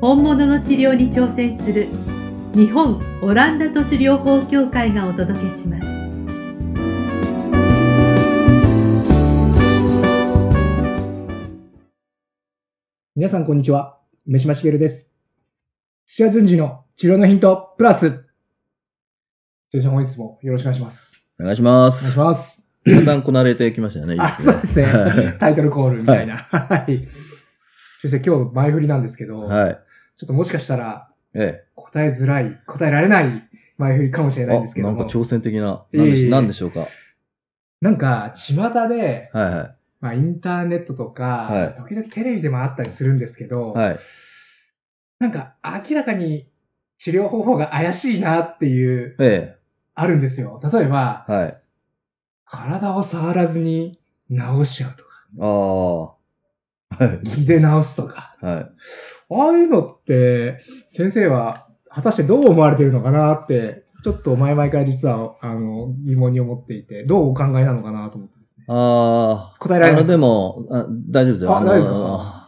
本物の治療に挑戦する日本オランダ都市療法協会がお届けします皆さんこんにちは。梅島茂です。土屋順次の治療のヒントプラス。先生本日もよろしくお願いします。お願いしまお願いすし。ます。だんだんこなれてきましたよね。いいあ、そうですね。タイトルコールみたいな。はい。先生、今日の前振りなんですけど、はい。ちょっともしかしたらええ。答えづらい、答えられない前振りかもしれないんですけどなんか挑戦的な。いえいえなんでしなんでしょうか？なんか、巷で、はいはまあ、インターネットとか、はい時々テレビでもあったりするんですけど、い。はい。なんか明らかに治療方法が怪しいなっていう、えあるんですよ。例えば、え。はい。体を触らずに治しちゃうとか、ああ。はい。気で治すとか。はい。ああいうのって、先生は果たしてどう思われてるのかなって、ちょっと前々から実は、あの、疑問に思っていて、どうお考えなのかなと思ってですね。ああ。答えられますでも、あ大丈夫ですよ。のあ大丈夫です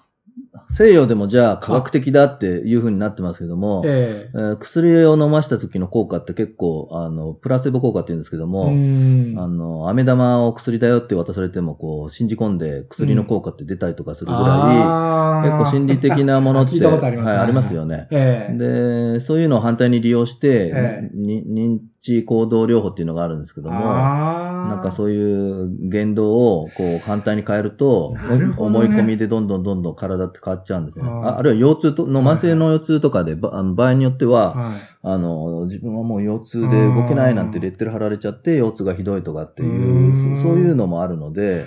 西洋でもじゃあ科学的だっていう風になってますけども、ええ。ー薬を飲ました時の効果って結構、あの、プラセボ効果って言うんですけどえも、ん。あの、飴玉を薬だよって渡されても、こう、信じ込んで薬の効果って出たりとかするぐらい、あー。結構心理的なものって、ありますはい、ありますよね。ええ。で、そういうのを反対に利用して、ええ。に認知行動療法っていうのがあるんですけども、なんかそういう言動をこう反対に変えると、ね。思い込みでどんどんどんどん体って変わっちゃうんですね。あー。ああるいは腰痛との慢性の腰痛とかで、ばあの場合によっては、はい。あの、自分はもう腰痛で動けないなんてレッテル貼られちゃって、腰痛がひどいとかっていうそういうのもあるので、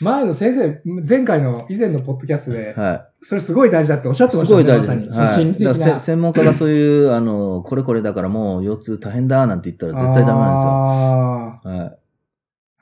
前の先生、前回の以前のポッドキャストで、はそれすごい大事だっておっしゃってい。ますしたね。ごい大事まさに。です。その心理的だか専門家がそういう、あの、これこれだからもう腰痛大変だなんて言ったら絶対ダメなんですよ。はい。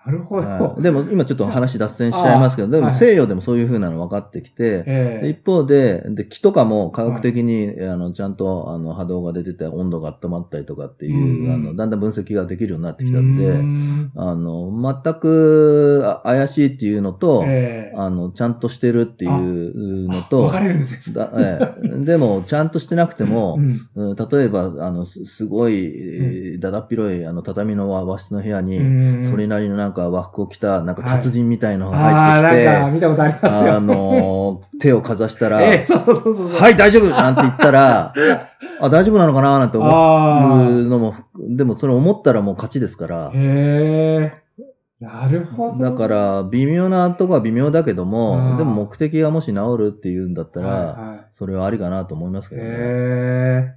なるほど。はい、でも今ちょっと話脱線しちゃいますけど、でもはい。西洋でもそういう風なの分かってきて、ええ。一方で、で、気とかも科学的に、あの、ちゃんと、あの、波動が出てて、温度が温まったりとかっていう、うん。あの、だんだん分析ができるようになってきたんで、ん。あの、全くあ怪しいっていうのと、ええ。あの、ちゃんとしてるっていうのと、分かれるんですね。だええ。でも、ちゃんとしてなくても、うん。うん例えば、あの、すすごい、えーだだっ広い、あの、畳の和和室の部屋に、うん。それなりのなんか和服を着た、なんか達人みたいのがああ、入ってきて、なんか見たことありますよ。あのー、手をかざしたら、ええそうそうそうそう。はい、大丈夫なんて言ったら、あ、大丈夫なのかななんて思あうのも、でもそれ思ったらもう勝ちですからあ。、へえ。なるほど。だから、微妙なとこは微妙だけどうんも、でも目的がもし治るっていうんだったら、はいはそれはありかなと思いますけい、どね。へえ。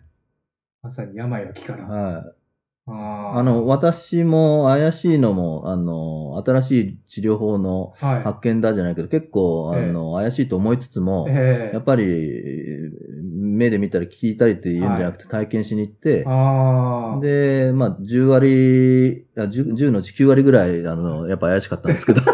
まさに病は気から。はい。あー。あの、、私も怪しいのも、あの、新しい治療法のはい。発見だじゃないけど、結構、あえ。えの、怪しいと思いつつも、ええ。やっぱり、目で見たり聞いたりっていうんじゃなくて体験しに行って、ああ。で、まあ、10割、あ 10, 10のうち9割ぐらい、あの、やっぱ怪しかったんですけど。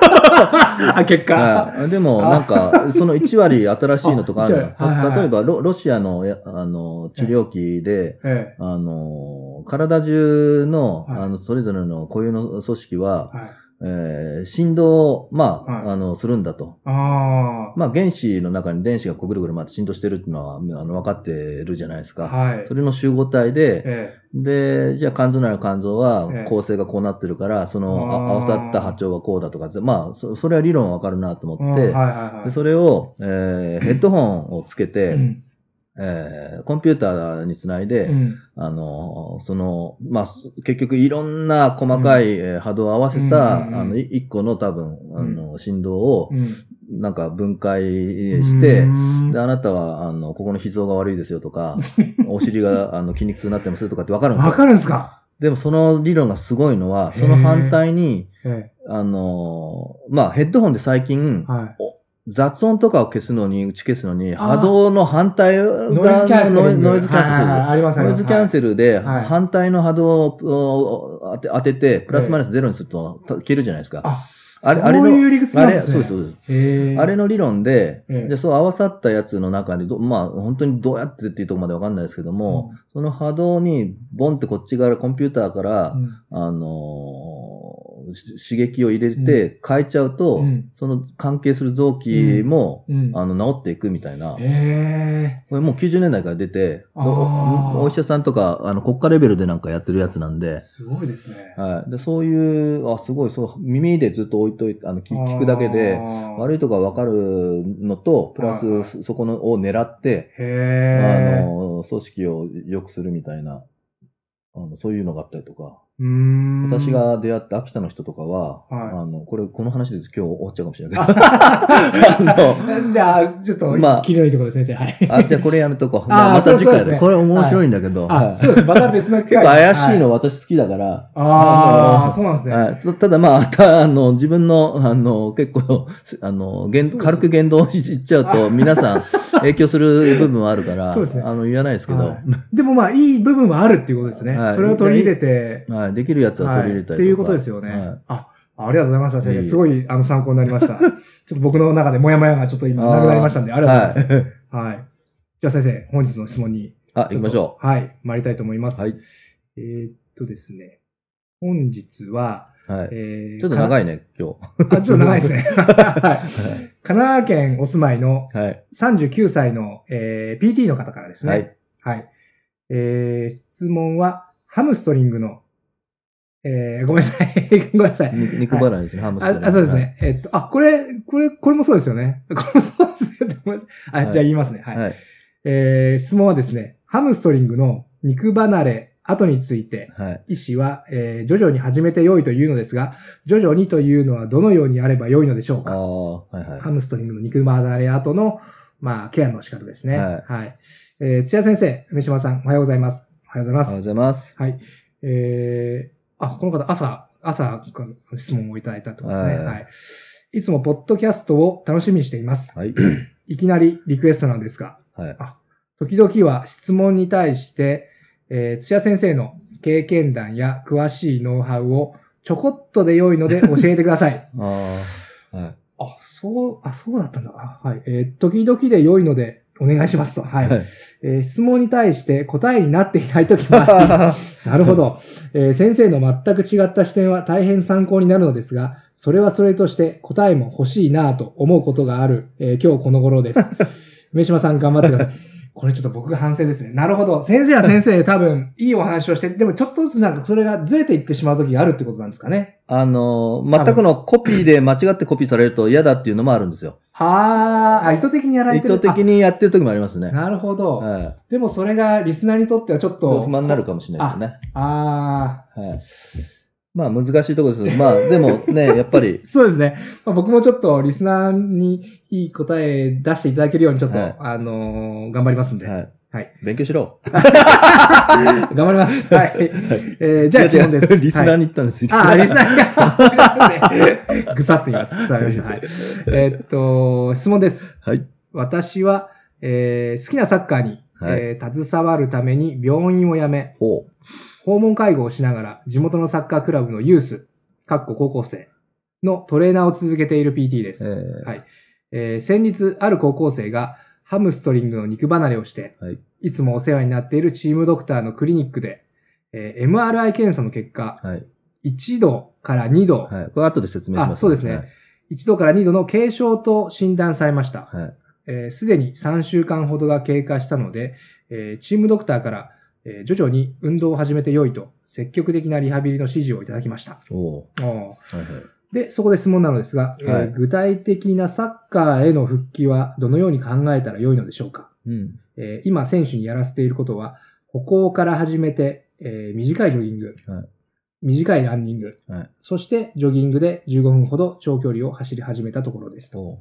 あ、結果。はい。でも、なんか、その1割新しいのとかあるのあ1割。はいはいはい。例えばロ、ロシアのや、あの、治療器で、え。あの、体中の、はいあの、それぞれの固有の組織はえ。、はい。えー振動を、まあ、はいあの、するんだと。あまあ、原子の中に電子がこうぐるぐる回って振動してるっていうのは、あの、分かってるじゃないですあ。か。はい。それの集合体で、えで、じゃあ肝臓なら肝臓はええ構成がこうなってるから、その合わさった波長はこうだとかって、まあ、そそれは理論はわかるなとえ。思って、うんはいはいはい。でそれを、えー ヘッドホンをつけて、うんえーコンピューターにつないで、うん。あの、その、まあ、結局いろんな細かい、えー波動を合わせた、うんうんうん。あの、い一個の多分、あの、振動を、うん。なんか分解して、うん。で、あなたは、あの、ここの脾臓が悪いですよとか、お尻が、あの、筋肉痛になってますとかってわかるんですよ。わかるんですか？でもその理論がすごいのは、その反対に、えあの、まあ、ヘッドホンで最近え。、はい。雑音とかを消すのに、打ち消すのに、波動の反対側のノイズキャンセル。ノイズキャンセルあります。ノイズキャンセルではい反対の波動を当て当てて、プラスマイナスゼロにすると消えるじゃないですか。あ、あれ、そうあれの、いう理屈なんあれ、ですね。そうです、そうです。あれの理論で、ええで、そう合わさったやつの中にど、まあ、本当にどうやってっていうところまでわかんないですけども、その波動に、ボンってこっち側、コンピューターから、うんあの刺激を入れて変えちゃうと、うん。その関係する臓器も、うん。あの、治っていくみたいな。へこれもう90年代から出て、おお医者さんとか、あの、国家レベルでなんかやってるやつなんーで、すごいですね。はい。で、そういう、あ、すごい、そう、耳でずっと置いといて、あの、聞聞くだけで、悪いとこがわかるのと、プラス、そそこのを狙って、あの、組織を良くするみたいな、あの、そういうのがあったりとか、私、が出会った秋田の人とかは、はいあの、これ、この話で今日終わっちゃうかもしれないけど、あ じゃあ、ちょっと、まあ切りのいいところです、先生。はい。の、あ、じゃあこれやめとこ う。あーじゃあまた次回で。ですねこれ面白いんだけど、はあ、いそうです。また別の機結会構怪しいのは私好きだから、ああ、そうなんですね。はいたただまあ、たあの、自分の、あの、結構、あの、軽く言動し言っちゃうと、皆さん影響する部分はあるから、そうですねあの、言わないですけど、はいでもまあ、いい部分はあるっていうことですね。はいそれを取り入れて、はい、できるやつは取り入れたりとか。はいっていうことですよね。はいあ、ありがとうございました、先生。すごい、あの、参考になりました。ちょっと僕の中でモヤモヤがちょっと今、なくなりましたんで、ありがとうございます。はい。じゃあ先生、本日の質問に。あ、行きましょう。はい、参りたいと思います。はい。えーっとですね。本日は、う。はい。えーちょっと長い。いね、今あ、ちょっと長いですね。はい日。神奈川県お住まいのはい。はい。39歳の、えー PT の方からですね。はい。はい。えー、質問は、ハムストリングの、えー、ごめんなさい。ごめんなさい。肉肉離れですね、ハムストリングああ、そうです。ね。えっと、あ、これ、これ、これもそうですよね。これもそうですね。あ、はいじゃあ言いますね。は。はいい。はい。えー、質問はですね、ハムストリングの肉離れ後について、はい。医師は、えー、徐々に始めて良いというのですが、徐々にというのはどのようにあれば良いのでしょうかああ、はいはい。ハムストリングの肉離れ後の、まあ、ケアの仕方ですね。はいはい。えー、津屋先生、梅島さん、おはようございます。おはようございますおはようご。ざいます。はい。えー、あ、この方、朝、朝、質問をいただいたとですね。はいはい。いつも、ポッドキャストを楽しみにしています。はい。いきなりリクエストなんですが、はい。時々は質問に対して、えー、津屋先生の経験談や詳しいノウハウをちょこっとで良いので教えてください。ああ、はい。あ、そう、あ、そうだったんだ。あはい。えー時々で良いのでお願いしますと。はい。はい。えー質問に対して答えになっていない時もあり、なるほど、えー先生の全く違った視点は大変参考になるのですが、それはそれとして答えも欲しいなぁと思うことがある、えー今日この頃です。梅島さん頑張ってください。これちょっと僕が反省ですね。なるほど。先生は先生で 多分いいお話をして、でもちょっとずつなんかそれがずれていってしまう時があるってことなんですかね。あのー、全くのコピーで間違ってコピーされると嫌だっていうのもあるんですよ。あーあ、意図的にやられ意てる図的にやってる時もありますねあ。なるほど。はい。でもそれがリスナーにとってはちょっと。不満になるかもしれないですよね。ああ、はい。まあ難しいところですけど、まあでもね、やっぱり、そうですね。まあ、僕もちょっとリスナーにいい答え出していただけるようにちょっと、はいあのー頑張りますんで。はい。はい。勉強しろ。頑張ります。はい。えーじゃあ質問です。リスナーはいに言ったんですよ。ああ、リスナーが、ぐさっと今、突き刺さりました。はい。えーっと、質問です。はい。私は、えー好きなサッカーに、はいえー携わるために病院を辞め、ほ訪問介護をしながら、地元のサッカークラブのユース、かっこ高校生のトレーナーを続けている PT でう。す。えーはいえー先日、ある高校生がハムストリングの肉離れをして、はい。いつもお世話になっているチームドクターのクリニックで、えー MRI 検査の結果、はい。1度から2度、はい。これ後で説明します。あそうですね1度から2度の軽症と診断されました。はい。はい。えーすでに3週間ほどが経過したので、えーチームドクターから、えー徐々に運動を始めて良いと、積極的なリハビリの指示をいただきました。おーおーはいはい。で、そこで質問なのですが、えーはい具体的なサッカーへの復帰はどのように考えたら良いのでしょうか、うん。えー今、選手にやらせていることは、歩行から始めて、えー短いジョギング、はい短いランニング、はい。そしてジョギングで15分ほど長距離を走り始めたところですと。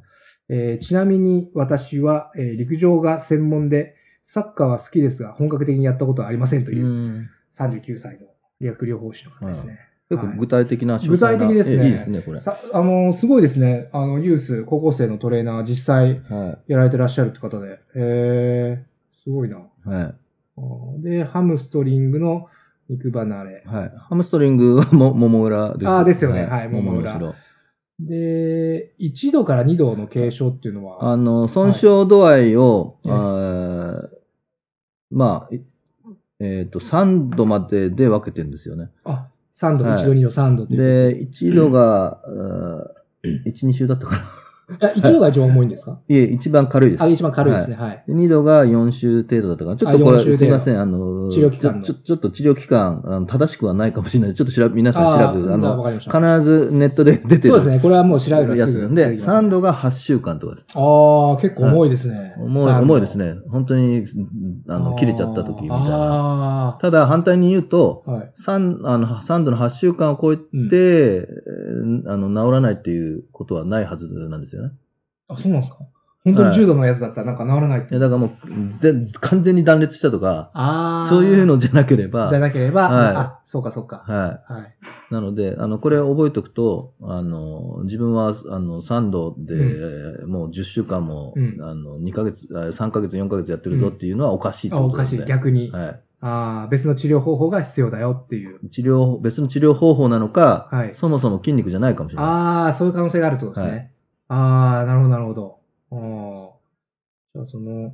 えーちなみに私は、えー陸上が専門で、サッカーは好きですが、本格的にやったことはありませんという、うん。39歳の理学療法士の方ですね。結構具体的な詳細な具体的ですねえいいですね、これ。さあの、すごいですね。あの、ユース、高校生のトレーナー、実際はい。やられてらっしゃるって方で。へー、すごいな。はい。で、ハムストリングの肉離れ。はい。ハムストリングはも、もも裏です。あーですよねはいもももも裏。で、1度から2度の軽症っていうのは、あの、損傷度合いを、はいあーまあ、いえっ、と、3度までで分けてるんですよね。あ、3度、はい1度、2度、3度っていうで、1度が、あー1、2週だったかな。ことで。あ、1度が一番重いんですか？いえ、一番軽いです。あ、一番軽いですね。はい。で2度が4週程度だったかな。ちょっとこれ、あ4週程度すいません、あの、治療期間のちょ、ちょっと治療期間、あの正しくはないかもしれない。ちょっと調べ、皆さん調べて、あの。必ずネットで出てる。そうですね。これはもう調べればやつすぐで、出てきます3度が8週間とかです。ああ、結構重いですね。重い、3度重いです。ね。本当に、あの、切れちゃった時みたいな。あただ、反対に言うと、あ、はい。3、あの、3度の8週間を超えて、えーあの、治らないっていうことはないはずなんですよね。あ、そうなんですか？本当に重度のやつだったらなんか治らないっていやだからもう、ぜ完全に断裂したとか、ああ。そういうのじゃなければ、じゃなければ、はいあ、そうかそうか。ははい。い。なので、あの、これを覚えておくと、あの、自分は、あの、3度で、もう10週間も、うんあの、2ヶ月、あ3ヶ月、4ヶ月やってるぞっていうのはおかしいってあ、こおかしい。逆に。はい。ああ、別の治療方法が必要だよっていう。治療、別の治療方法なのか、はいそもそも筋肉じゃないかもしれない。ああ、そういう可能性があるってことですね。ああ、なるほど、なるほど。ああ。じゃあ、その、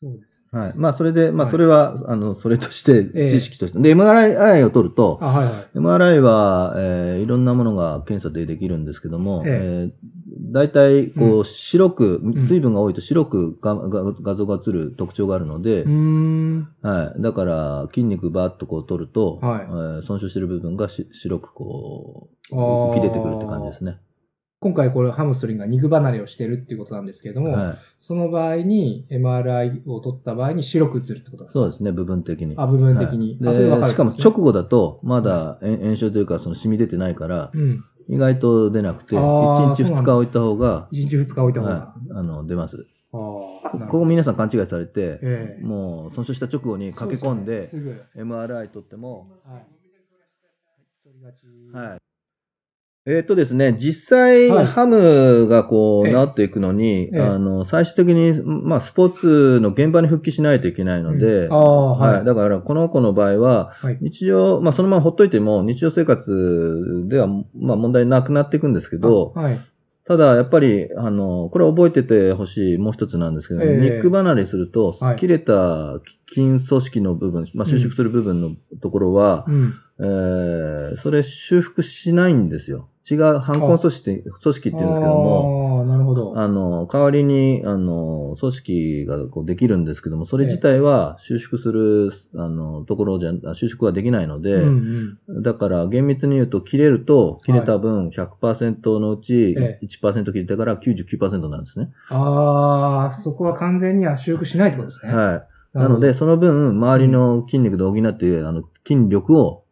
そうですね。はい。まあ、それで、まあ、はいそれは、あの、それとして、ええ知識として。で、MRI を取ると、あ、はいはい。MRI は、えーいろんなものが検査でできるんですけども、ええー大体、こう、う白く、ん水分が多いと白くがが画像が映る特徴があるので、うーん。はい。だから、筋肉バーッとこう取ると、はいえー損傷してる部分がし白くこう、浮き出てくるって感じですね。今回これハムストリングが肉離れをしてるっていうことなんですけれども、はい。その場合に MRI を取った場合に白く映るってことなんですかそうですね、部分的に。あ、部分的に。はいあ、それでわかしかも直後だと、まだ炎炎症というか、その染み出てないから、うん。意外と出なくて、あー1日2そうなんだ日置いた方が、1日2日置いた方が。はい、あの、出ます。こここ皆さん勘違いされて、ええもう損傷した直後に駆け込んで、MRI 取っても、ぐ。はい。はい。えーっとですね、実際、はいハムがこう、ええ治っていくのに、ええあの、最終的に、まあ、スポーツの現場に復帰しないといけないので、うんああ、はい。だから、この子の場合は、はい。日常、まあ、そのままほっといても、日常生活では、まあ、問題なくなっていくんですけど、あはい。ただ、やっぱり、あの、これ覚えててほしいもう一つなんですけど、ええ肉離れするとはい、切れた筋組織の部分、まあ、収縮する部分のところは、うん。えーそれ修復しないんですよ。違う反根組織って、組織って言うんですけども、ああ、なるほど。あの、代わりに、あの、組織がこうできるんですけども、それ自体は収縮する、あの、ところじゃ、あ収縮はできないので、うんうん。だから厳密に言うと、切れると、切れた分100%のうちえ1%切れたから99%なんですね。ああ、そこは完全には修復しないってことですね。はい。なので、、その分、周りの筋肉で補って、あの、筋力を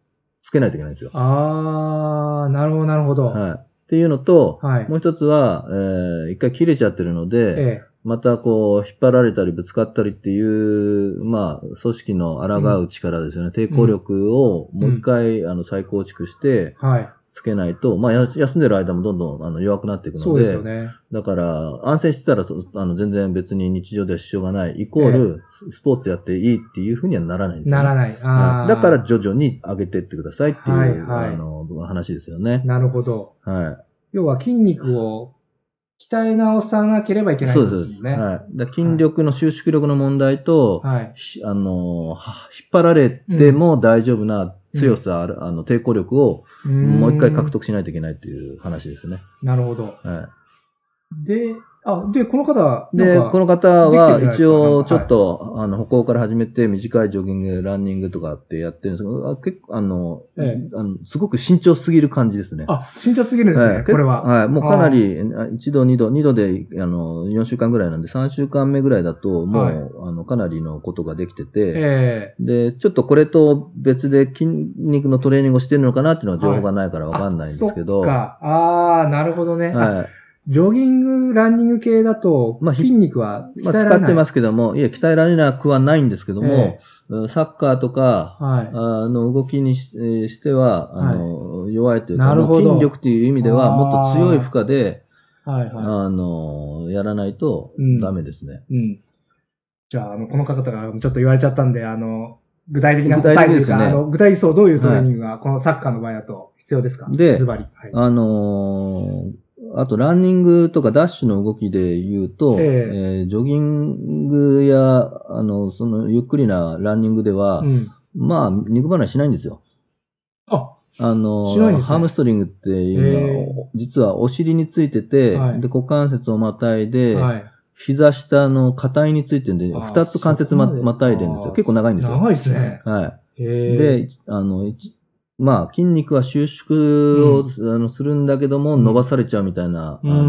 つけないといけないんですよ。ああ、なるほど、なるほど。はい。っていうのと、はい。もう一つは、えー一回切れちゃってるので、えまたこう、引っ張られたりぶつかったりっていう、まあ、組織の抗う力ですよね。抵抗力をもう一回、あの、再構築して、え。はい。つけないと、まあ、や休んでる間もどんどんあの弱くなっていくので、そうですよね。だから、安静してたら、そあの、全然別に日常では支障がない、イコール、ススポーツやっていいっていうふうにはならないんですよ、ね。ならない。あだから、徐々に上げてってくださいっていう、はいはいあの、話ですよね。なるほど。はい。要は筋肉を鍛え直さなければいけないそうです。ってことです。はい。筋力の収縮力の問題と、はい。ひあの、は引っ張られても大丈夫な強さある、あの、抵抗力をもう一回獲得。得しないといけないっていう話ですね。なるほど。はで、あ、で、この方は、い。で、この方は一応ちょっと、あの、歩行から始めて短いジョギング、ランニングとかってやってるんですけど、あ結構、あの、えあのすごく慎重すぎる感じですね。あ、慎重すぎるんですね、はいこれは。はい。もうかなり、1度、2度、2度で、あの、4週間ぐらいなんで、3週間目ぐらいだと、もう、はいあの、かなりのことができてて、ええで、ちょっとこれと別で筋肉のトレーニングをしてるのかなっていうのは情報がないからわかんないんですけど、あそっか。ああ、なるほどね。あはい。ジョギング、ランニング系だと、まあひ筋肉はまあ、鍛えられない。使ってますけども、いや、鍛えられなくはないんですけども、えサッカーとか、はい。あの動きにしえーしては、あの、弱いというか、なるほど筋力という意味では、もっと強い負荷で、はいはあの、やらないとうんダメですね。い。うん。じゃあ、あの、この方からちょっと言われちゃったんで、あの、具体的な具体答えですねあの、具体的そうどういうトレーニングが、このサッカーの場合だと必要ですか？でズバリ。はい。あのーあと、ランニングとかダッシュの動きで言うと、えええージョギングや、あの、その、ゆっくりなランニングでは、うん。まあ、肉離れしないんですよ。あ、あの、ねハムストリングっていうのは、実はお尻についてて、はいで、股関節をまたいで、はい。膝下の硬いについてるんで、二つ関節ままたいでるんですよ。結構長いんですよ。長いですね。はい。で、一あの、一まあ、筋肉は収縮を、あのするんだけども、うん伸ばされちゃうみたいな、うんあ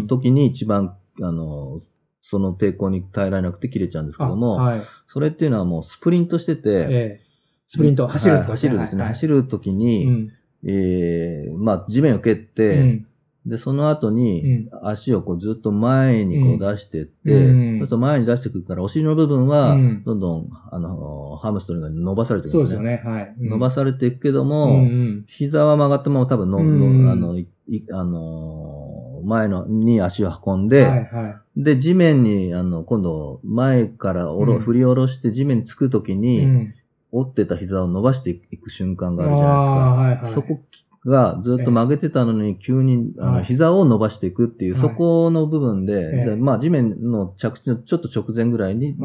の、時に一番、あの、その抵抗に耐えられなくて切れちゃうんですけども、あはい。それっていうのはもうスプリントしてて、ええ。スプリント、走るはい走るですね。はいはい走る時に、うん。えーまあ、地面を蹴って、うんで、その後に、うん足をこうずっと前にこう出してって、うんそうすると前に出してくるから、お尻の部分はうん、どんどん、あの、ハムストリングが伸ばされていくそんでね。うですすよね。はい。伸ばされていくけどうも、んうん膝は曲がったまま多分の、うんのあの、いいあのー前のに足を運んで、はいはい。で、地面に、あの、今度、前からおろ、うん振り下ろして地面につくときに、うん折ってた膝を伸ばしていく瞬間があるじゃないですか。はいはいそこがずっと曲げてたのに、急に、あの、はい膝を伸ばしていくっていう、はいそこの部分で、まあ、地面の着地のちょっと直前ぐらいに、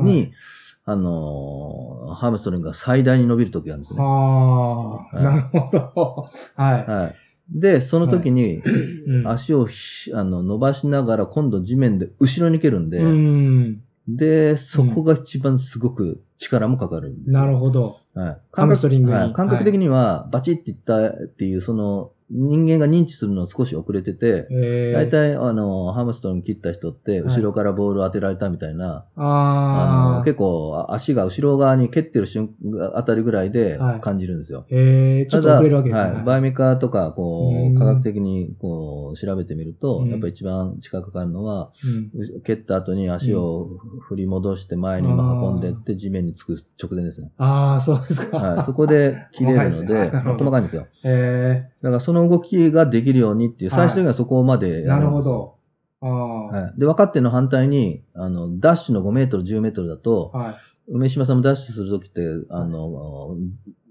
あのーハムストリングが最大に伸びる時があるんですね。ああ、はいなるほど。はい。はい。で、その時に、うん足をひあの伸ばしながら、今度地面で後ろに蹴るんで、うん。で、そこが一番すごく力もかかるんですよ。なるほど。はい。ハムストリングにはい感覚的には、バチっていったっていう、その、人間が認知するの少し遅れてて、ええ大体、あの、ハムストリング切った人って、はい後ろからボールを当てられたみたいな、あの、ああ。結構、足が後ろ側に蹴ってる瞬間あたりぐらいではい感じるんですよ。ええちょっと遅れるわけですね。はい。バイメカとか、こう科学的に、こう、調べてみると、うんやっぱ一番近くかかるのは、うんう蹴った後に足を振り戻して前に運んでって地面につく直前ですね。ああ、そうですか。はい。そこで切れるので 細かいんですよ。えだからその動きができるようにっていう、はい最終的にはそこまでえなる。ほど。ああ。はい。で、分かってるの反対に、あの、ダッシュの5メートル、10メートルだと、はい。梅島さんもダッシュするときって、あの、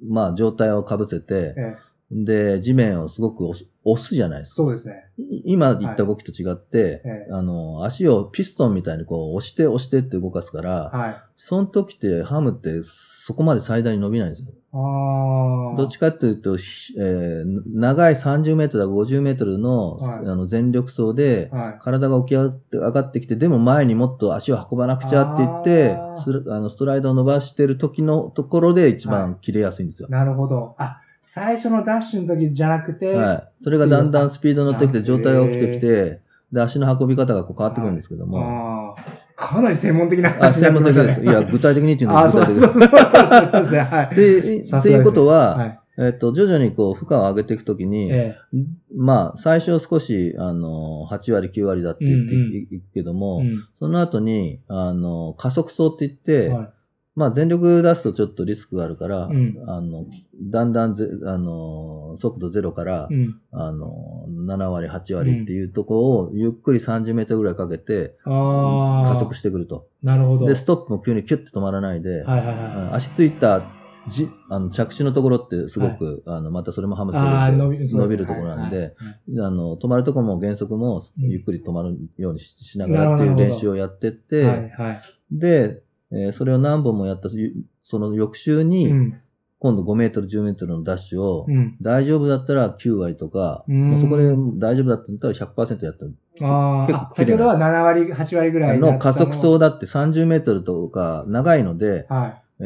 まあ、状態をかぶせて、ええで、地面をすごく押す押すじゃないですか。そうですね。い今言った動きと違って、ええあの、足をピストンみたいにこう押して押してって動かすから、はい。その時ってハムってそこまで最大に伸びないんですよ。ああ。どっちかっていうと、ひえー長い30メートルだ50メートルの,、はいあの全力走で、はい。体が起き上がって上がってきて、でも前にもっと足を運ばなくちゃって言ってああのストライドを伸ばしてる時のところで一はい番切れやすいんですよ。なるほど。あ、最初のダッシュの時じゃなくて、はい。それがだんだんスピードに乗ってきて、あ状態が起きてきて、で、足の運び方がこう変わってくるんですけども、ああ。かなり専門的なあ、話にな専門的です。ってきましたね。いや、具体的にっていうのは具体的です。そうそうそうそうですね。はい。で、っていうことは、はい。えっと、徐々にこう、負荷を上げていくときに、えまあ、最初少し、あの、8割、9割だって言ってうんうんいくけどえ。も、うんその後に、あの、加速走って言って、はいまあ、全力出すとちょっとリスクがあるから、うんあの、だんだんぜ、あの、速度ゼロから、うん。あの、7割、8割っていうところを、ゆっくり30メートルぐらいかけて、ああ。加速してくると。なるほど。で、ストップも急にキュッと止まらないで、はいはいうんは足ついたじあの着地のところってすごく、あの、またそれもハムストリング伸びるところなんで、はいはいあの、止まるところも減速もうんゆっくり止まるようにししながらっていう練習をやってって、はいはい。で、えーそれを何本もやった、ゆその翌週に、うん。今度5メートル、10メートルのダッシュを、うん。大丈夫だったら9割とか、うんもうそこで大丈夫だったら100%やったあーあ、結構綺麗なんです先ほどは7割、8割ぐらいの加速走だって30メートルとか長いので、はい。え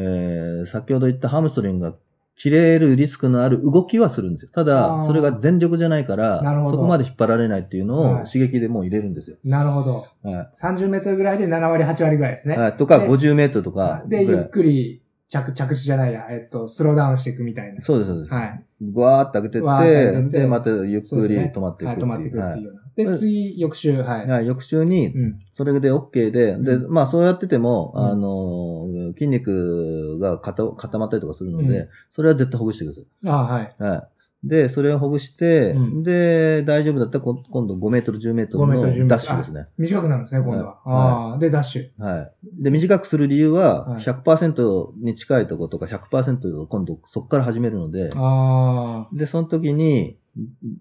ー先ほど言ったハムストリングが切れるリスクのある動きはするんですよ。たあだ、ーそれが全力じゃないからそこまで引っ張られないっていうのはいを刺激でもう入れるんですよ。なるほど。は30メートルぐらいで7割、8割ぐらいですい。ね。はい。とか、で50メートルとかで、ゆっ。くり着、着地じゃないや、えっと、スローダウンしていくみたいな。そうです、そうです。はい。ぐわーって開けてってで、またゆっくり止まっていくはい、止まっていくってはいいうような。で、次、翌週、はい。はい、翌週に、うん。それで OK で、で、うまあそうやってても、うんあの、筋肉が固固まったりとかするので、うんそれは絶対ほぐしてください。あはい。はい。で、それをほぐして、うんで、大丈夫だったらこ今度5メートル、10メートル5メートル10メートルのダッシュですね。短くなるんですね、今度は。はああ、で、ダッシュ。はい。で、短くする理由は、はい100%に近いところとか100%を今度そこから始めるので、あで、その時に、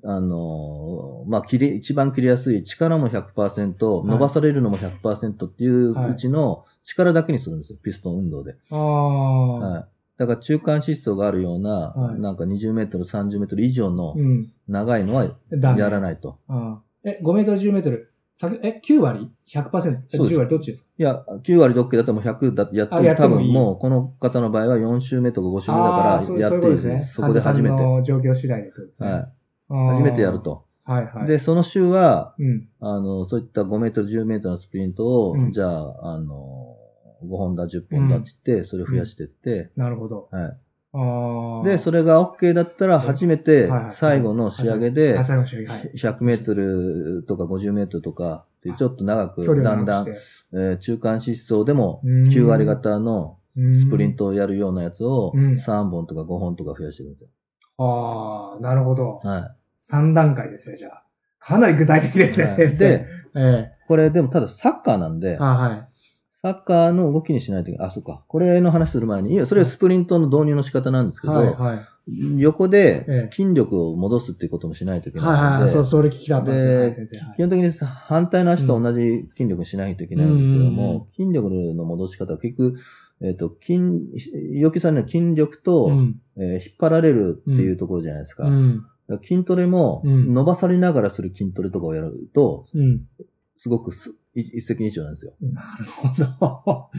あの、まあ、切り、一番切りやすい力も100%、い伸ばされるのも100%っていううちの力だけにするんですよ、ピストン運動で。あ。ああ。はい。だから中間疾走があるような、はいなんか20メートル、30メートル以上のうん。長いのは。やらないと。ああえ、5メートル、10メートル。さえ、9割 ?100%? えそうです10割どっちですか？いや、9割どっけだったらもう100だやっても多分もうこの方の場合は4周目とか5周目だからやっていいですね。そこで初めて。の状況次第でとですね。はい。初めてやる。と。はいはい。で、その週は、うん。あの、そういった5メートル、10メートルのスプリントを、うんじゃあ、あの、5本だ、10本だって言って、それを増やしていって、なるほど。はい。で、それが OK だったら、初めて最後の仕上げであ、最後の仕上げ。はい。100メートルとか50メートルとか、でちょっと長く、だんだん、えー中間疾走でも、うん9割型のスプリント。トをやるようなやつを、うん3本とか5本とか増やしてるんですよ。ああ、なるほど。は3段階ですね、じゃあ。かなり具体的ですい。ね。はいで、えこれでもただサッカーなんではい。サッカーの動きにしないといけない。あ、そっか。これの話する前に、いや、それはスプリントの導入の仕方なんですけど、はいはい。横えでえ筋力を戻すっていうこともしないといけはいはいはい。ないので、そう、それ聞きたかったですよはいで先生。はい基本的に反対の足と同じ筋力にしないといけないんですけども、うんうん筋力の戻し方は結局、えっ、と、筋、要求されるのは筋力と、うん。えー引っ張られるっていうところじゃないですか。うん。筋トレも、うん伸ばされながらする筋トレとかをやると、うん。すごくす一一石二鳥なんですよ。なるほど。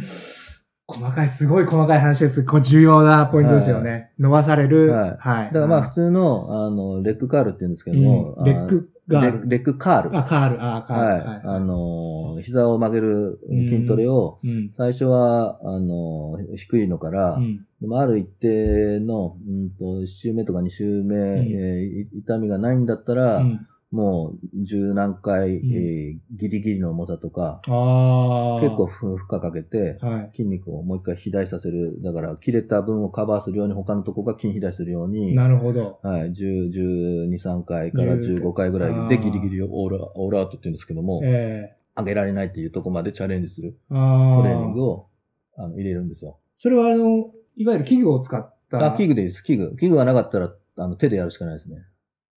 細かい、すごい細かい話です。これ重要なポイントですよね。伸ばされる。はいはい。だからまあ普通の、あの、レッグカールって言うんですけども、うんレッグガールあレレッグカール。あ、カール、あ、カール。はい。あの、膝を曲げる筋トレを、うん。最初は、あの、低いのから、うん。でもある一定の、うんと、1周目とか2周目、えーい痛みがないんだったら、うんもう十何回、うんえーギリギリの重さとか。結構負荷かけて、はい。筋肉をもう一回肥大させる。だから、切れた分をカバーするように、他のとこが筋肥大するように、なるほど。はい、10、12、3回から15回ぐらいでギリギリをオールオールアウトって言うんですけども、え上げられないっていうとこまでチャレンジする。トレーニングをあの入れるんですよ。それはあの、いわゆる器具を使った。あ、器具でいいです。器具。器具がなかったら、あの、手でやるしかないですね。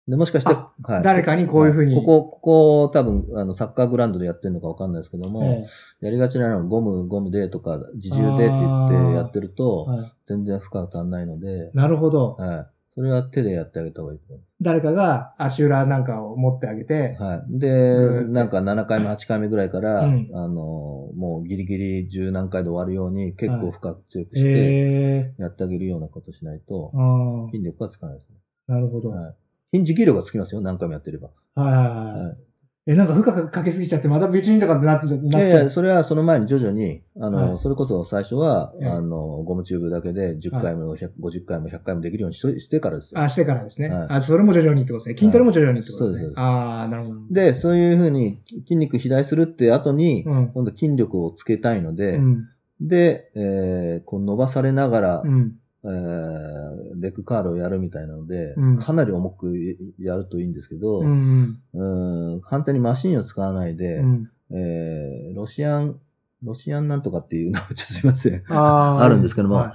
で、もしかして、あはい。誰かにこういうふうに。ここ、ここ、多分、あの、サッカーグラウンドでやってるのかわかんないですけども、えやりがちなのはゴム、ゴムでとか、自重でって言ってやってるえと、はい全然負荷が足んないので、なるほど。はい。それは手でやってあげた方がいいと思誰かが足裏なんかを持ってあげて、う。はい。で、なんか7回目、8回目ぐらいから、うんあの、もうギリギリ10何回で終わるように、結構負荷強くして、ええやってあげるようなことしないと、筋力がつかないですね。なるほど。はいはい。筋持久力がつきますよ、何回もやってれば。はいはい。はいえ、なんか負荷かけすぎちゃって、また別にとかってなっちゃう。いやいや、それはその前に徐々に、あの、はいそれこそ最初は、ええあの、ゴムチューブだけで10回も、100 50回も100回もできるようにしてからですよ。あ、してからですね。はいあ、それも徐々にってことですね。筋トレも徐々にってことですね。そうですああ、なるほど。で、そういうふうに筋肉肥大するって後に、うん。今度筋力をつけたいので、うん。で、えーこう伸ばされながら、うん。えーレッグカールをやるみたいなので、うんかなり重くやるといいんですけど、う。うんん反対にマシンを使わないで、うん。えーロシアン、ロシアンなんとかっていう名前ちょっとすいません。あーあるんですけどもはい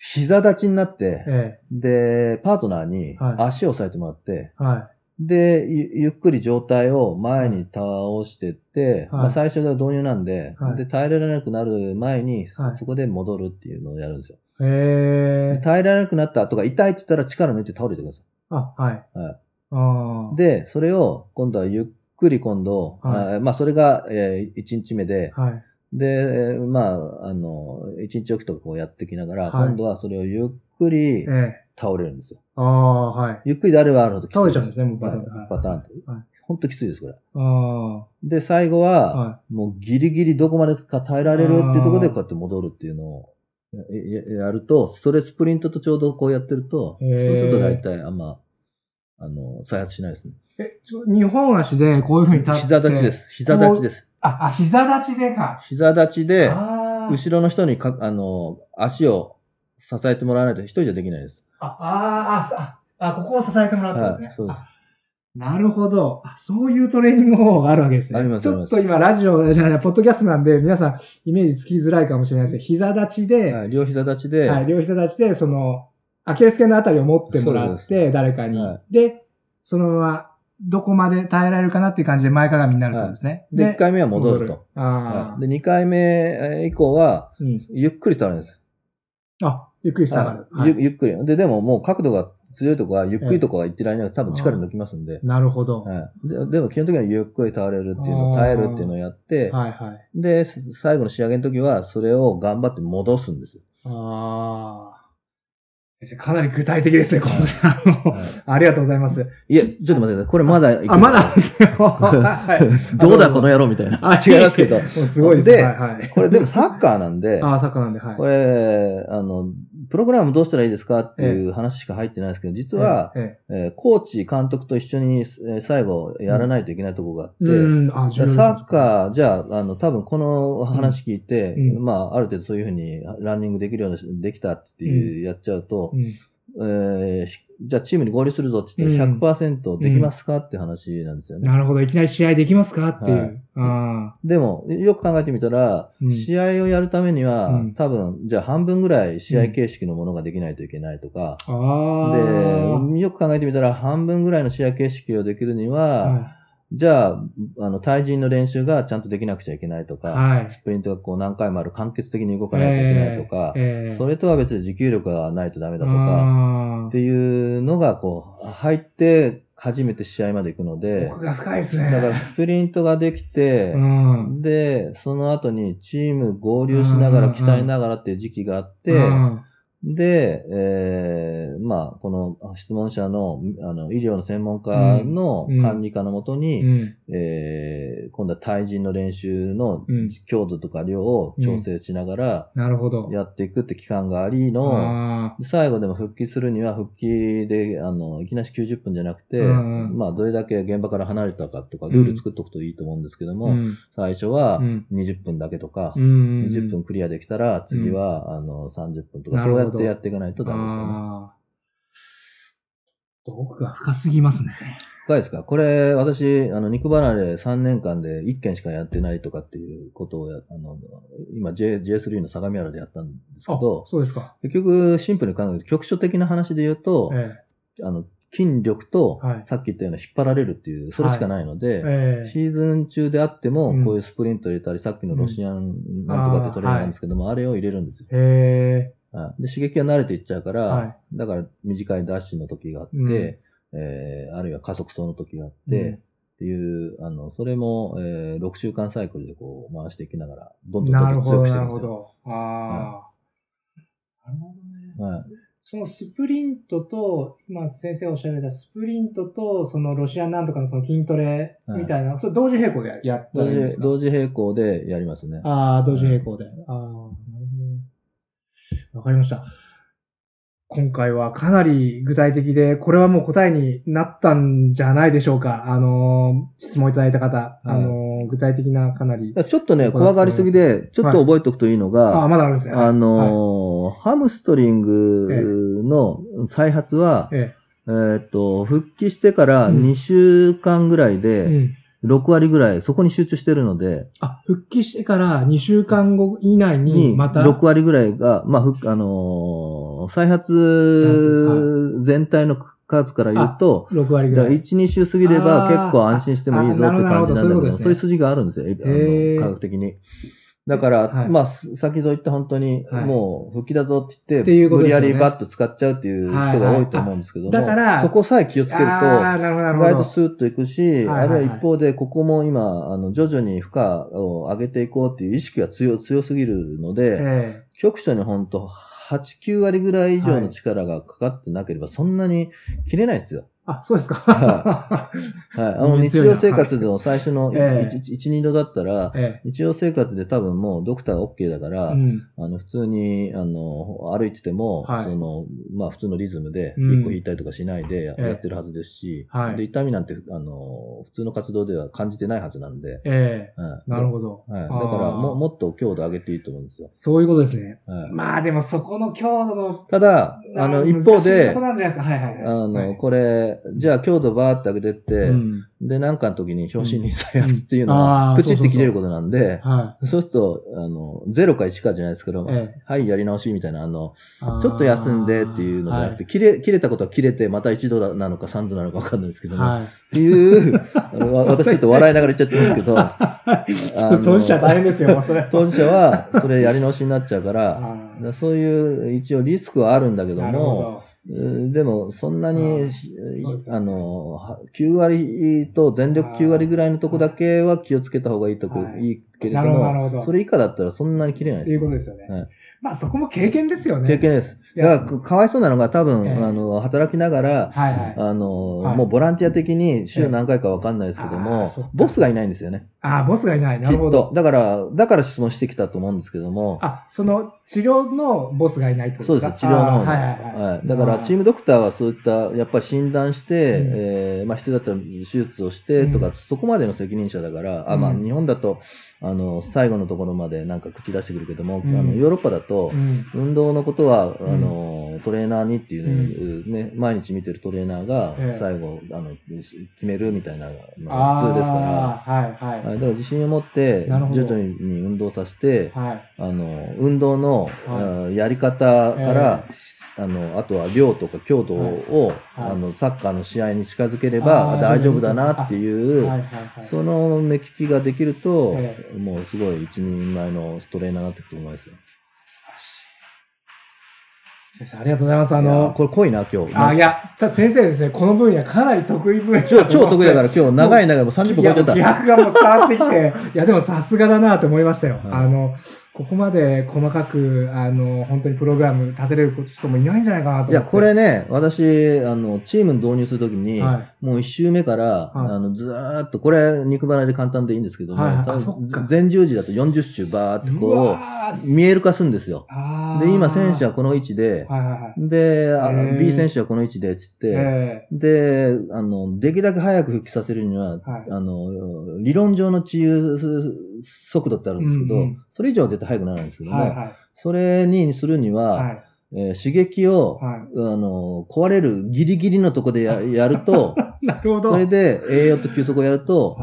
膝立ちになって、えで、パートナーにはい足を押さえてもらって、え。はで、ゆゆっくり状態を前に倒してって、はいまあ、最初が導入なんで、はいで、耐えられなくなる前に、そこで戻るっていうのをやるんですよ。い。へえ。で耐えられなくなったとか、痛いって言ったら力抜いて倒れてくださあ、はい。はいあ。で、それを今度はゆっくり今度、はいあまあそれが、え1日目で、はい。で、えーまあ、あの、1日おきとかこうやってきながら、はい今度はそれをゆっくりええ。倒れるんですよ。ああ、はい。ゆっくりであればあるほどきつい倒れちゃうんですねもうバタンとはいバタンとはい。ほんときついです、これ。あで、最後あ。は、はもうギリギリどこまでか耐えられるっていうところでこうやって戻るっていうのをややると、ストレスプリントとちょうどこうやってると、そうへーすると大体あんま、あの、再発しないですね。え、ちょ二本足でこういう風に立って。膝立ちで。す。膝立ちです。あ、あ、膝立ちでか。膝立ちで、あー後ろの人にか、あの、足を支えてもらわないと一人じゃできないです。あ、あーあ、あ、あ、ここを支えてもらったんですね。はいそうですあなるほど。あそういうトレーニング方法があるわけですね。ありますちょっと今、ラジオじゃない、ポッドキャストなんで、皆さん、イメージつきづらいかもしれないです膝立ちで、はい、両膝立ちで、はい、両膝立ちで、その、アキレス腱のあたりを持ってもらって、誰かに。はで、そのまま、どこまで耐えられるかなっていう感じで前かがみになるってことですね。で、1回目は戻ると。ああ、はいで、2回目えー以降は、うん。ゆっくり倒れるんです。あ、ゆっくり下がる。はいはいゆゆっくり。で、でももう角度が強いとこは、ゆっくりとかが言ってる間に多分力抜きますんで。なるほど。はい、ででも基本的にはゆっくり倒れるっていうのを耐えるっていうのをやって、はいはい。で、最後の仕上げの時は、それを頑張って戻すんですよ。ああ。かなり具体的ですね、これ。あの、はいありがとうございます。いや、ちょっと待ってください。これまだあ、まだですよ。は いどうだこの野郎みたいな。あ、違いますけど すごいですね。ではいはい。これでもサッカーなんで、ああ、サッカーなんで、はい。これ、あの、プログラムどうしたらいいですかっていう話しか入ってないですけど、実は、ええ、えーコーチ、監督と一緒に、えー最後やらないといけないところがあって、うん、サッカー、じゃあ、あの、多分この話聞いて、うんまあ、ある程度そういうふうにランニングできるようにできたっていう、やっちゃうと、うんえーひじゃあチームに合流するぞって言ったら100%できますかって話なんですよね。なるほど。いきなり試合できますかっていう。はいあでも、よく考えてみたら、うん試合をやるためには、うん多分、じゃあ半分ぐらい試合形式のものができないといけないとか。で、よく考えてみたら、半分ぐらいの試合形式をできるには、はじゃあ、あの、対人の練習がちゃんとできなくちゃいけないとか、はい。スプリントがこう何回もある完結的に動かないといけないとか、ええええ。それとは別に持久力がないとダメだとか、っていうのがこう、入って初めて試合まで行くので、奥が深いですね。だからスプリントができて、うん。で、その後にチーム合流しながら鍛えながらっていう時期があって、うんで、えーまあ、この質問者の、あの、医療の専門家のうん。管理下のもとに、うん。えー今度は対人の練習のうん。強度とか量を調整しながらなるほど。やっていくって期間がありの、あで最後でも復帰するには復帰で、あの、いきなり90分じゃなくて、うんまあ、どれだけ現場から離れたかとか、ルール作っとくといいと思うんですけども、最初はうん。20分だけとか、うん20分クリアできたら、次は、あの、30分とか、そうなるほどやってやっていかないとダメですよね。奥が深すぎますね。深いですか？これ、私、あの、肉離れ3年間で1件しかやってないとかっていうことをや、あの、今 J、J3 の相模原でやったんですけあど、そうですか。結局、シンプルに考えると、局所的な話で言うと、えあの、筋力とはい、さっき言ったような引っ張られるっていう、それしかないのえで、ええ。シーズン中であってもうん、こういうスプリント入れたり、さっきのロシアンなんとかってトレーニングなんですけども、あれを入れるんですよ。えはいで刺激が慣れていっちゃうから、はいだから短いダッシュの時があって、うんえーあるいは加速走の時があって、うんっていう、あの、それも、えー6週間サイクルでこう回していきながら、どんえどんどんどんなるほど、強くしてるんですよ。なるほど。ああ。なるほどね。はい。そのスプリントと、今先生おっしゃられたスプリントと、そのロシアンなんとかのその筋トレみたいな、それ同時並行でやった同らいいんですか？時同時並行でやりますね。ああ、同時並行で。ああ。わかりました。今回はかなり具体的で、これはもう答えになったんじゃないでしょうか。あのー、質問いただいた方、あのー、具体的なかなり。ちょっとね、怖がりすぎで、ちょっと覚えておくといいのが、ああ、まだあるんですね。あのーハムストリングの再発は、ええーっと、復帰してからうん2週間ぐらいえ。で、うん。6割ぐらい、そこに集中してるので、あ、復帰してから2週間後以内に、に、また。6割ぐらいが、まあ、ふあのー再発全体の数から言うと、6割ぐららい。1、2週過ぎれば結構安心してもいいぞって感じなんだけど、そういう筋があるんですよ、科学的に。だから、はい。まあ、す先ほど言った本当に、はい。もう復帰だぞって言っ、っててい無理やりバット使っちゃうっていう人が多いと思うんですけども、だからそこさえ気をつけると、意。外とスーッといくし、あるいは一方で、ここも今、あの、徐々に負荷を上げていこうっていう意識が強、強すぎるので、え局所に本当8、9割ぐらい以上の力がかかってなければ、そんなに切れないですよ。えあ、そうですか。はい。あの、日常生活での最初のええ1、2度だったら、え日常生活で多分もうドクターが OK だから、え。うん。あの、普通に、あの、歩いてても、はいその、まあ、普通のリズムで、うん一個引いたりとかしないでやってるはずですし、はいで、痛みなんて、あの、普通の活動では感じてないはずなんで、ええ。はいなるほど。はい。だから、も、もっと強度上げていいと思うんですよ。そういうことですね。はい。まあでもそこの強度の、ただ、あの、一方で。はいはいはい。あの、はいこれ、じゃあ強度バーって上げてって、うん。で、なんかの時に表紙に再発っていうのは、ープチって切れることなんで、はそうすると、あの、0か1かじゃないですけど、えはい、やり直しみたいな、あの、い。ちょっと休んでっていうのじゃなくて、切れ、切れたことは切れて、また1度なのか3度なのかわかんないですけども、はい。っていう、私ちょっと笑いながら言っちゃってますけど、当事者大変ですよ、それ。当事者はそれやり直しになっちゃうから、かーらそういう一応リスクはあるんだけどなるほも、でもそんなあにねあの、は9割と全力9割ぐらいのとこだけは気をつけた方がいいとこ、はいいいけれどなるほどなるも、ほどそれ以下だったらそんなに切れないっていうですよ。ことですよね。はいまあそこも経験ですよね。経験です。だから、かわいそうなのが多分、ええあの、働きながら、はいはい。あの、はいもうボランティア的にええ週何回かわかんないですけどあもボスがいないんですよね。ああ、ボスがいない。なるほど。と。。だから、だから質問してきたと思うんですけども、あ、その治療のボスがいないってことでか？そうですす、治療の方はいはいはい。はい。だから、チームドクターはそういった、やっぱり診断して、うん。えーまあ、必要だったら手術をしてとか、うんそこまでの責任者だから、あ、まあ、うん。日本だと、あの、最後のところまでなんか口出してくるけども、うん。あの、ヨーロッパだとう、ん。運動のことは、んあの、トレーナーにっていう、ね、毎日見てるトレーナーがええ。最後、あの、決めるみたいなのが普通ですから、はいはい。はい、だから自信を持って、徐々に運動させて、はい。あの、運動の、はい。やり方から、あの、あとは量とか強度を、はい。あの、サッカーの試合に近づけれあばー大丈夫だなって。いう。その目利きができると、えもうすごい一人前のトレーナーになっていくと思いますよ。先生、ありがとうございます。ああの、の、これ濃いな、今日。あ、いや、ただ先生ですね、この分野かなり得意分野。超、超得意だから今日長い長いもう30分超えちゃった気迫がもう伝わってきて、いや、でもさすがだなと思いましたよ。はいあの、ここまで細かく、あの、本当にプログラム立てれる人もいないんじゃないかなと思って。いや、これね、私、あの、チームに導入するときに、はもう一周目から、はい。あの、ずーっと、これ、肉離れで簡単でいいんですけども、はい全十字だと40周バーってうこわう、ー見える化するんですよ。で、今、選手はこの位置で、はいはいはい。で、あへー。B 選手はこの位置で、つって、えで、あの、できるだけ早く復帰させるには、はい。あの、理論上の治癒速度ってあるんですけど、うんうん。それ以上は絶対速くならないんですけども、ーはいはい。それにするには、はい。えー刺激を、はい。あの、壊れるギリギリのとこでや やると、なるほど。それで栄養と休息をやると。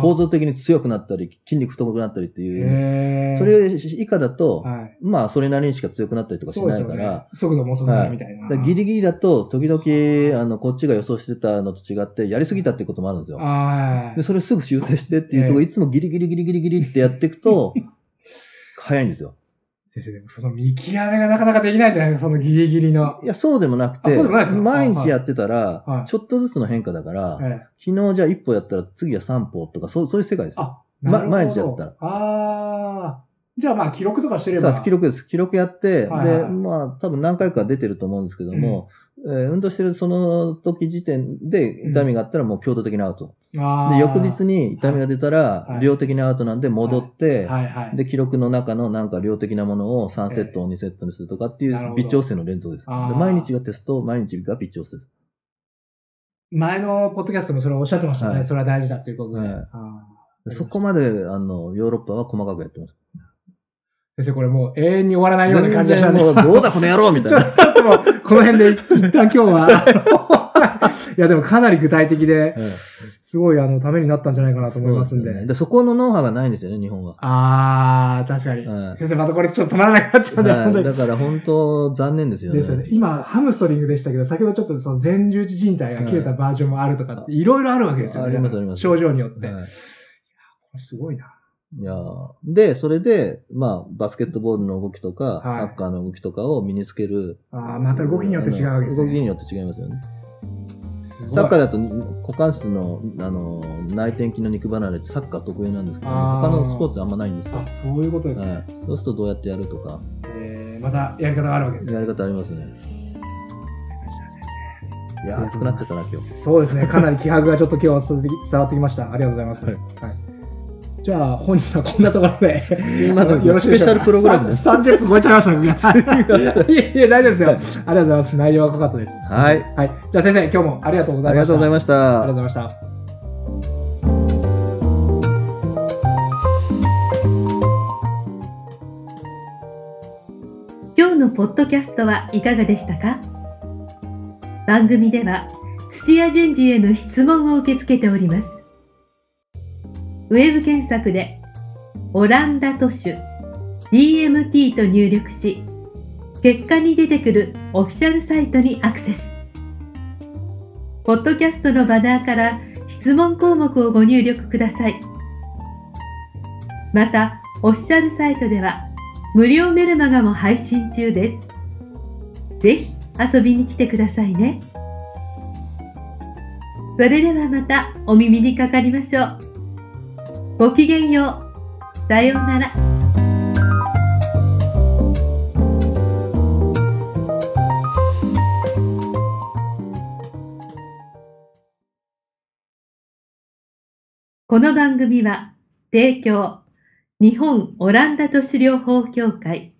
構造的に強くなったり、筋肉太くなったりっていう、それ以下だと、はい。まあ、それなりにしか強くなったりとかしないから、。速度も遅くなるみたいな。だからギリギリだと、時々、あの、こっちが予想してたのと違って、やりすぎたってこともあるんですよ。あで、それをすぐ修正してっていうとこいつもギリギリギリギリギリってやっていくと、早いんですよ。先生、でもその見極めがなかなかできないんじゃないですか、そのギリギリの。いや、そうでもなくあて、毎日やってたら、はいちょっとずつの変化だから、ええ昨日じゃあ一歩やったら次は三歩とか、そうそういう世界ですよ。あ、ま毎日やってたらああ。じゃあまあ記録とかしてれば。記録です。記録やって、はいはいで、まあ、多分何回か出てると思うんですけども、えー運動してるその時時点で痛みがあったらもう強度的なアウト。あーで、翌日に痛みが出たらはい、量的なアウトなんで戻って、はいはい。で、記録の中のなんか量的なものを3セットを2セットにするとかっていう微調整の連続です。で毎日がテスト、毎日が微調整です。前のポッドキャストもそれおっしゃってましたね。はいそれは大事だっていうことで。はいそこまで、あの、ヨーロッパは細かくやってます。先生、これもう永遠に終わらないような感じがしたね。もう、どうだこの野郎みたいな。ちょっともう、この辺で一旦今日は。いや、でもかなり具体的で、はいすごいあの、ためになったんじゃないかなと思いますんで。そねで、そこのノウハウがないんですよね、日本は。あー、確かに。はい先生、またこれちょっと止まらなくなっちゃうんで、はい、本当にだ。から本当残念ですよね。ですよね。今、ハムストリングでしたけど、先ほどちょっとその前十字靭帯が切れたバージョンもあるとかって、いろいろあるわけですよね。ありますあります症状によって。はいこれすごいな。いやーで、それで、まあ、バスケットボールの動きとか、はいサッカーの動きとかを身につける。あーまた動きによって違うわけですね。動きによって違いますよね。すごいサッカーだと股関節のあの内転筋の肉離れってサッカー得意なんですけど、あー他のスポーツあんまないんですよ。あ、そういうことですね。はい、そうするとどうやってやるとか、えーまたやり方があるわけですね。やり方ありますね。いやー、熱くなっちゃったな、今日。そうですね。かなり気迫がちょっと今日伝わってき伝わってきました。ありがとうございます。はいはいじゃあ、本日はこんなところで。すいませんスペシャルプログラムです30分超えちゃいました ね。いやいや、大丈夫ですよ。ありがとうございます。内容が濃かったです。はい。はい。じゃあ先生、今日もありがとうござありがいました。とうございました。ありがとうございました。今日のポッドキャストはいかがでしたか番組では土屋順次への質問を受け付けております。ウェブ検索でオランダ都市 DMT と入力し、結果に出てくるオフィシャルサイトにアクセス。ポッドキャストのバナーから質問項目をご入力ください。また、オフィシャルサイトでは無料メルマガも配信中です。ぜひ遊びに来てくださいね。それではまたお耳にかかりましょう。ごきげんよう。さようなら。この番組は提供日本オランダ都市療法協会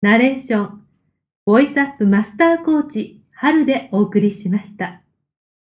ナレーションボイスアップマスターコーチ春でお送りしました。